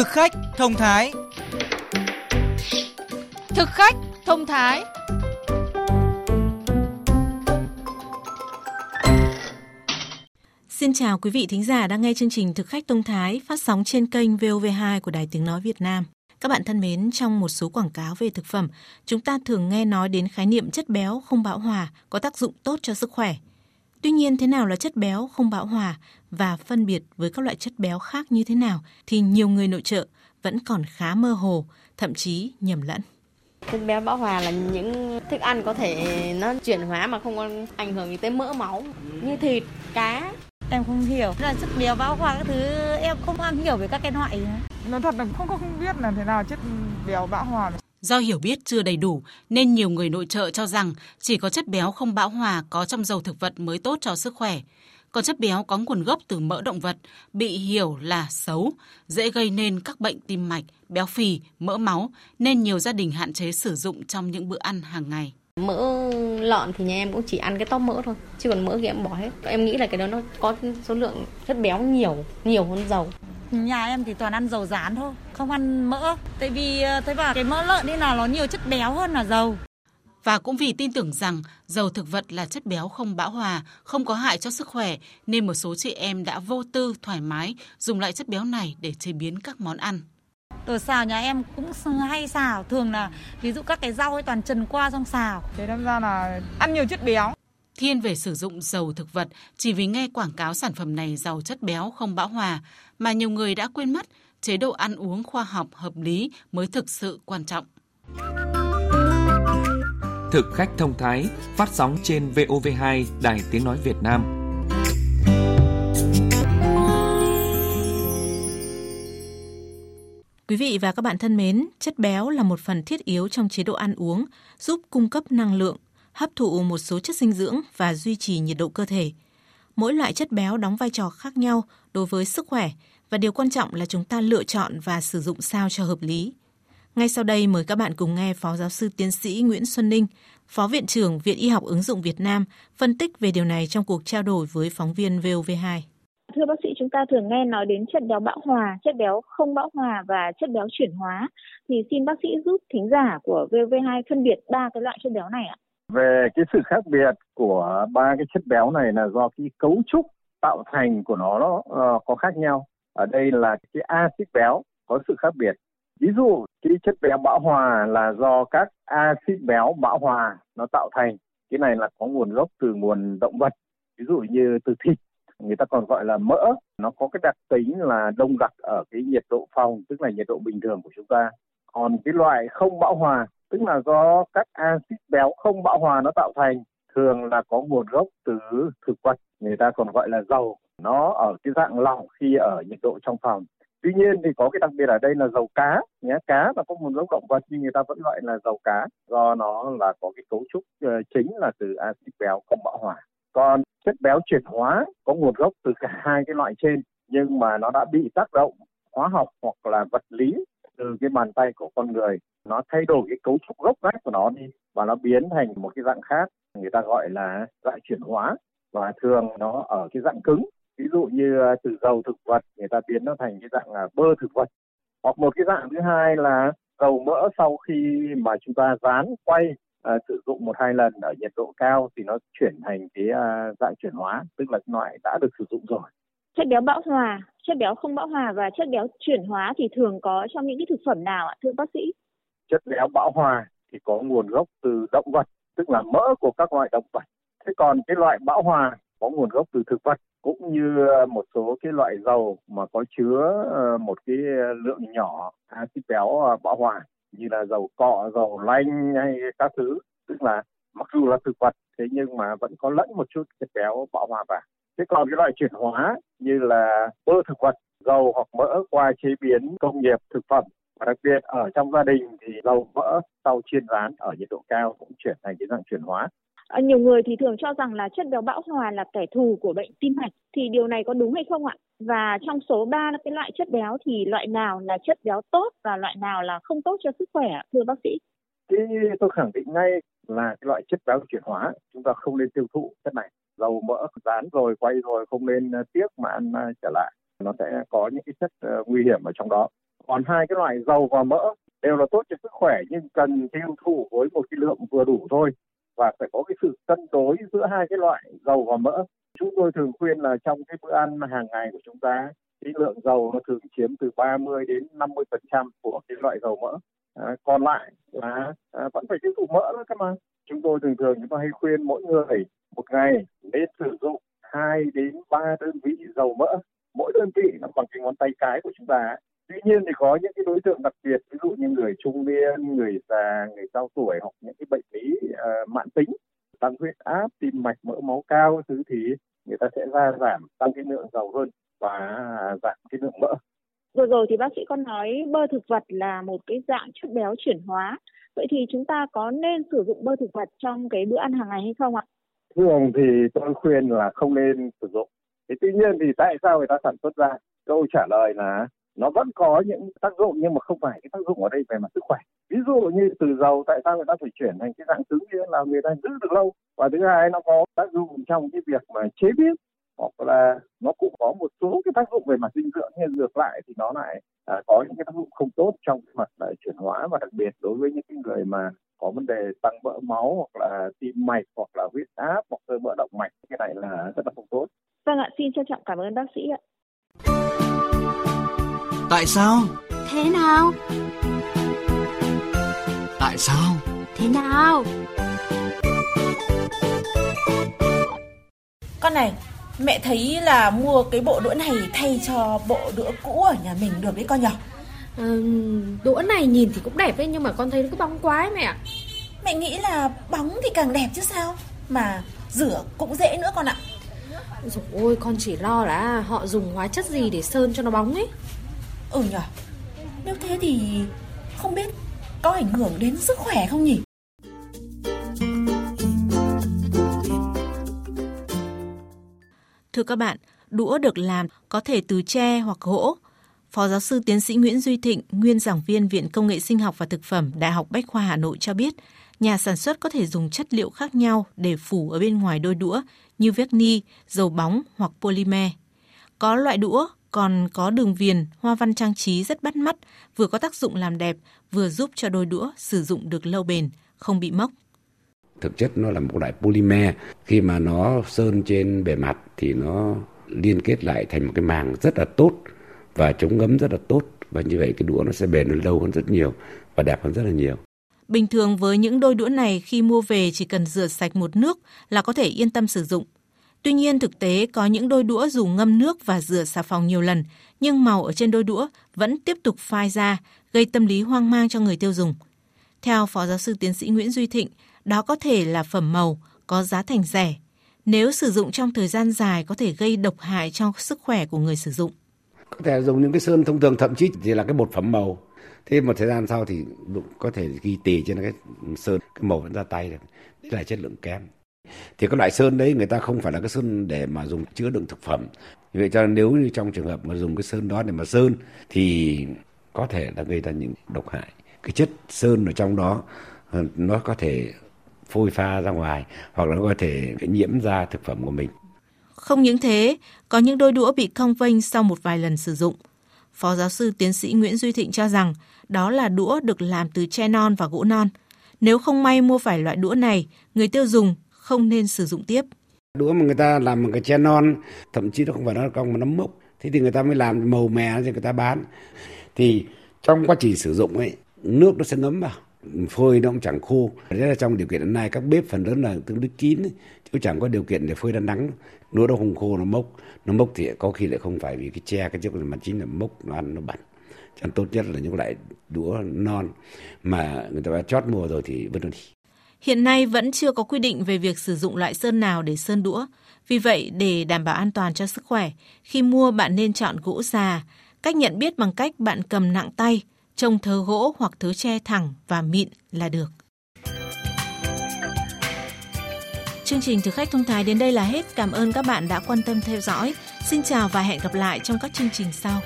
Thực khách thông thái Thực khách thông thái Xin chào quý vị thính giả đang nghe chương trình Thực khách thông thái phát sóng trên kênh VOV2 của Đài Tiếng Nói Việt Nam. Các bạn thân mến, trong một số quảng cáo về thực phẩm, chúng ta thường nghe nói đến khái niệm chất béo không bão hòa có tác dụng tốt cho sức khỏe. Tuy nhiên, thế nào là chất béo không bão hòa và phân biệt với các loại chất béo khác như thế nào thì nhiều người nội trợ vẫn còn khá mơ hồ, thậm chí nhầm lẫn. Chất béo bão hòa là những thức ăn có thể nó chuyển hóa mà không có ảnh hưởng gì tới mỡ máu như thịt, cá. Em không hiểu là chất béo bão hòa các thứ em không am hiểu về các cái loại. Nói thật là không không biết là thế nào chất béo bão hòa. Do hiểu biết chưa đầy đủ nên nhiều người nội trợ cho rằng chỉ có chất béo không bão hòa có trong dầu thực vật mới tốt cho sức khỏe. Còn chất béo có nguồn gốc từ mỡ động vật bị hiểu là xấu, dễ gây nên các bệnh tim mạch, béo phì, mỡ máu nên nhiều gia đình hạn chế sử dụng trong những bữa ăn hàng ngày. Mỡ lợn thì nhà em cũng chỉ ăn cái tóp mỡ thôi, chứ còn mỡ thì em bỏ hết. Em nghĩ là cái đó nó có số lượng chất béo nhiều, nhiều hơn dầu. Nhà em thì toàn ăn dầu rán thôi, không ăn mỡ. Tại vì ờ, thấy bảo cái mỡ lợn đi là nó nhiều chất béo hơn là dầu. Và cũng vì tin tưởng rằng dầu thực vật là chất béo không bão hòa, không có hại cho sức khỏe, nên một số chị em đã vô tư, thoải mái dùng loại chất béo này để chế biến các món ăn. Đồ xào nhà em cũng hay xào, thường là ví dụ các cái rau ấy toàn trần qua xong xào. Thế đâm ra là ăn nhiều chất béo. Thiên về sử dụng dầu thực vật chỉ vì nghe quảng cáo sản phẩm này giàu chất béo không bão hòa mà nhiều người đã quên mất chế độ ăn uống khoa học hợp lý mới thực sự quan trọng. Thực khách thông thái phát sóng trên VOV2 Đài Tiếng Nói Việt Nam. Quý vị và các bạn thân mến, chất béo là một phần thiết yếu trong chế độ ăn uống, giúp cung cấp năng lượng, hấp thụ một số chất dinh dưỡng và duy trì nhiệt độ cơ thể. Mỗi loại chất béo đóng vai trò khác nhau đối với sức khỏe và điều quan trọng là chúng ta lựa chọn và sử dụng sao cho hợp lý. Ngay sau đây mời các bạn cùng nghe Phó Giáo sư Tiến sĩ Nguyễn Xuân Ninh, Phó Viện trưởng Viện Y học ứng dụng Việt Nam phân tích về điều này trong cuộc trao đổi với phóng viên VOV2. Thưa bác sĩ, chúng ta thường nghe nói đến chất béo bão hòa, chất béo không bão hòa và chất béo chuyển hóa. Thì xin bác sĩ giúp thính giả của VV2 phân biệt ba cái loại chất béo này ạ. Về cái sự khác biệt của ba cái chất béo này là do cái cấu trúc tạo thành của nó, nó uh, có khác nhau. Ở đây là cái axit béo có sự khác biệt. Ví dụ cái chất béo bão hòa là do các axit béo bão hòa nó tạo thành. Cái này là có nguồn gốc từ nguồn động vật, ví dụ như từ thịt người ta còn gọi là mỡ nó có cái đặc tính là đông đặc ở cái nhiệt độ phòng tức là nhiệt độ bình thường của chúng ta còn cái loại không bão hòa tức là do các axit béo không bão hòa nó tạo thành thường là có nguồn gốc từ thực vật người ta còn gọi là dầu nó ở cái dạng lỏng khi ở nhiệt độ trong phòng. Tuy nhiên thì có cái đặc biệt ở đây là dầu cá nhé. Cá là có nguồn gốc động vật nhưng người ta vẫn gọi là dầu cá do nó là có cái cấu trúc ờ, chính là từ axit béo không bão hòa. Còn chất béo chuyển hóa có nguồn gốc từ cả hai cái loại trên nhưng mà nó đã bị tác động hóa học hoặc là vật lý từ cái bàn tay của con người. Nó thay đổi cái cấu trúc gốc gác của nó đi và nó biến thành một cái dạng khác, người ta gọi là dạng chuyển hóa. Và thường nó ở cái dạng cứng ví dụ như à, từ dầu thực vật người ta biến nó thành cái dạng là bơ thực vật. Hoặc một cái dạng thứ hai là dầu mỡ sau khi mà chúng ta rán quay à, sử dụng một hai lần ở nhiệt độ cao thì nó chuyển thành cái à, dạng chuyển hóa tức là loại đã được sử dụng rồi. Chất béo bão hòa chất béo không bão hòa và chất béo chuyển hóa thì thường có trong những cái thực phẩm nào ạ thưa bác sĩ? Chất béo bão hòa thì có nguồn gốc từ động vật tức là mỡ của các loại động vật. Thế còn cái loại bão hòa có nguồn gốc từ thực vật cũng như ờ, một số cái loại dầu mà có chứa ờ, một cái ờ, lượng nhỏ axit béo bão hòa như là dầu cọ, dầu lanh hay các thứ, tức là mặc dù là thực vật thế nhưng mà vẫn có lẫn một chút chất béo bão hòa vào. Thế còn cái loại chuyển hóa như là bơ thực vật, dầu hoặc mỡ qua chế biến công nghiệp thực phẩm và đặc biệt ở trong gia đình thì dầu mỡ sau chiên rán ở nhiệt độ cao cũng chuyển thành cái dạng chuyển hóa. À, nhiều người thì thường cho rằng là chất béo bão hòa là kẻ thù của bệnh tim mạch thì điều này có đúng hay không ạ? Và trong số ba cái loại chất béo thì loại nào là chất béo tốt và loại nào là không tốt cho sức khỏe thưa bác sĩ? Thì tôi khẳng định ngay là cái loại chất béo chuyển hóa chúng ta không nên tiêu thụ chất này. Dầu mỡ rán rồi quay rồi không nên à, tiếc mà ăn à, trở lại. Nó sẽ có những cái chất à, nguy hiểm ở trong đó. Còn hai cái loại dầu và mỡ đều là tốt cho sức khỏe nhưng cần tiêu thụ với một cái lượng vừa đủ thôi và phải có cái sự cân đối giữa hai cái loại dầu và mỡ. Chúng tôi thường khuyên là trong cái bữa ăn hàng ngày của chúng ta cái lượng dầu nó thường chiếm từ 30 đến 50 phần trăm của cái loại dầu mỡ. À, còn lại là à, vẫn phải tiêu thụ mỡ nữa các mà. Chúng tôi thường thường chúng tôi hay khuyên mỗi người một ngày nên sử dụng 2 đến 3 đơn vị dầu mỡ. Mỗi đơn vị nó bằng cái ngón tay cái của chúng ta. Tuy nhiên thì có những cái đối tượng đặc biệt, ví dụ như người trung niên, người già, người cao tuổi hoặc những cái bệnh lý uh, mãn tính, tăng huyết áp, tim mạch, mỡ máu cao thứ thì người ta sẽ ra giảm tăng cái lượng dầu hơn và giảm cái lượng mỡ. Vừa rồi thì bác sĩ có nói bơ thực vật là một cái dạng chất béo chuyển hóa. Vậy thì chúng ta có nên sử dụng bơ thực vật trong cái bữa ăn hàng ngày hay không ạ? Thường thì tôi khuyên là không nên sử dụng. Thế tuy nhiên thì tại sao người ta sản xuất ra? Câu trả lời là nó vẫn có những tác dụng nhưng mà không phải cái tác dụng ở đây về mặt sức khỏe ví dụ như từ dầu tại sao người ta phải chuyển thành cái dạng cứng kia là người ta giữ được lâu và thứ hai nó có tác dụng trong cái việc mà chế biến hoặc là nó cũng có một số cái tác dụng về mặt dinh dưỡng nhưng ngược lại thì nó lại à, có những cái tác dụng không tốt trong cái mặt là chuyển hóa và đặc biệt đối với những cái người mà có vấn đề tăng mỡ máu hoặc là tim mạch hoặc là huyết áp hoặc là mỡ động mạch cái này là rất là không tốt. Vâng ạ, xin trân trọng cảm ơn bác sĩ ạ. Tại sao? Thế nào? Tại sao? Thế nào? Con này, mẹ thấy là mua cái bộ đũa này thay cho bộ đũa cũ ở nhà mình được đấy con nhỉ? Ừ, đũa này nhìn thì cũng đẹp đấy nhưng mà con thấy nó cứ bóng quá ấy mẹ Mẹ nghĩ là bóng thì càng đẹp chứ sao Mà rửa cũng dễ nữa con ạ Rồi ôi con chỉ lo là họ dùng hóa chất gì để sơn cho nó bóng ấy Ừ nhở Nếu thế thì không biết có ảnh hưởng đến sức khỏe không nhỉ? Thưa các bạn, đũa được làm có thể từ tre hoặc gỗ. Phó giáo sư tiến sĩ Nguyễn Duy Thịnh, nguyên giảng viên Viện Công nghệ Sinh học và Thực phẩm Đại học Bách khoa Hà Nội cho biết, nhà sản xuất có thể dùng chất liệu khác nhau để phủ ở bên ngoài đôi đũa như verni, dầu bóng hoặc polymer. Có loại đũa còn có đường viền, hoa văn trang trí rất bắt mắt, vừa có tác dụng làm đẹp, vừa giúp cho đôi đũa sử dụng được lâu bền, không bị mốc. Thực chất nó là một loại polymer, khi mà nó sơn trên bề mặt thì nó liên kết lại thành một cái màng rất là tốt và chống ngấm rất là tốt và như vậy cái đũa nó sẽ bền hơn lâu hơn rất nhiều và đẹp hơn rất là nhiều. Bình thường với những đôi đũa này khi mua về chỉ cần rửa sạch một nước là có thể yên tâm sử dụng. Tuy nhiên thực tế có những đôi đũa dù ngâm nước và rửa xà phòng nhiều lần, nhưng màu ở trên đôi đũa vẫn tiếp tục phai ra, gây tâm lý hoang mang cho người tiêu dùng. Theo Phó Giáo sư Tiến sĩ Nguyễn Duy Thịnh, đó có thể là phẩm màu, có giá thành rẻ. Nếu sử dụng trong thời gian dài có thể gây độc hại cho sức khỏe của người sử dụng. Có thể dùng những cái sơn thông thường thậm chí chỉ là cái bột phẩm màu. Thế một thời gian sau thì có thể ghi tì trên cái sơn, cái màu vẫn ra tay được. Đấy là chất lượng kém thì cái loại sơn đấy người ta không phải là cái sơn để mà dùng chứa đựng thực phẩm. Vì vậy cho nên nếu như trong trường hợp mà dùng cái sơn đó để mà sơn thì có thể là gây ra những độc hại. Cái chất sơn ở trong đó ờ, nó có thể phôi pha ra ngoài hoặc là nó có thể nhiễm ra thực phẩm của mình. Không những thế có những đôi đũa bị cong vênh sau một vài lần sử dụng. Phó giáo sư tiến sĩ nguyễn duy thịnh cho rằng đó là đũa được làm từ tre non và gỗ non. Nếu không may mua phải loại đũa này, người tiêu dùng không nên sử dụng tiếp. Đũa mà người ta làm bằng cái che non, thậm chí nó không phải nó cong mà nó mốc, thế thì người ta mới làm màu mè cho người ta bán. Thì trong quá trình sử dụng ấy, nước nó sẽ ngấm vào phơi nó cũng chẳng khô. Thế là trong điều kiện hiện nay các bếp phần lớn là tương đối kín ấy, chứ chẳng có điều kiện để phơi ra nắng. Đũa nó không khô nó mốc. Nó mốc thì có khi lại không phải vì cái che cái trước mà chính là mốc nó ăn nó bẩn. Cho tốt nhất là những loại đũa non mà người ta đã chót mua rồi thì vứt nó đi. Hiện nay vẫn chưa có quy định về việc sử dụng loại sơn nào để sơn đũa. Vì vậy, để đảm bảo an toàn cho sức khỏe, khi mua bạn nên chọn gỗ già. Cách nhận biết bằng cách bạn cầm nặng tay, trông thớ gỗ hoặc thớ tre thẳng và mịn là được. Chương trình Thực khách thông thái đến đây là hết. Cảm ơn các bạn đã quan tâm theo dõi. Xin chào và hẹn gặp lại trong các chương trình sau.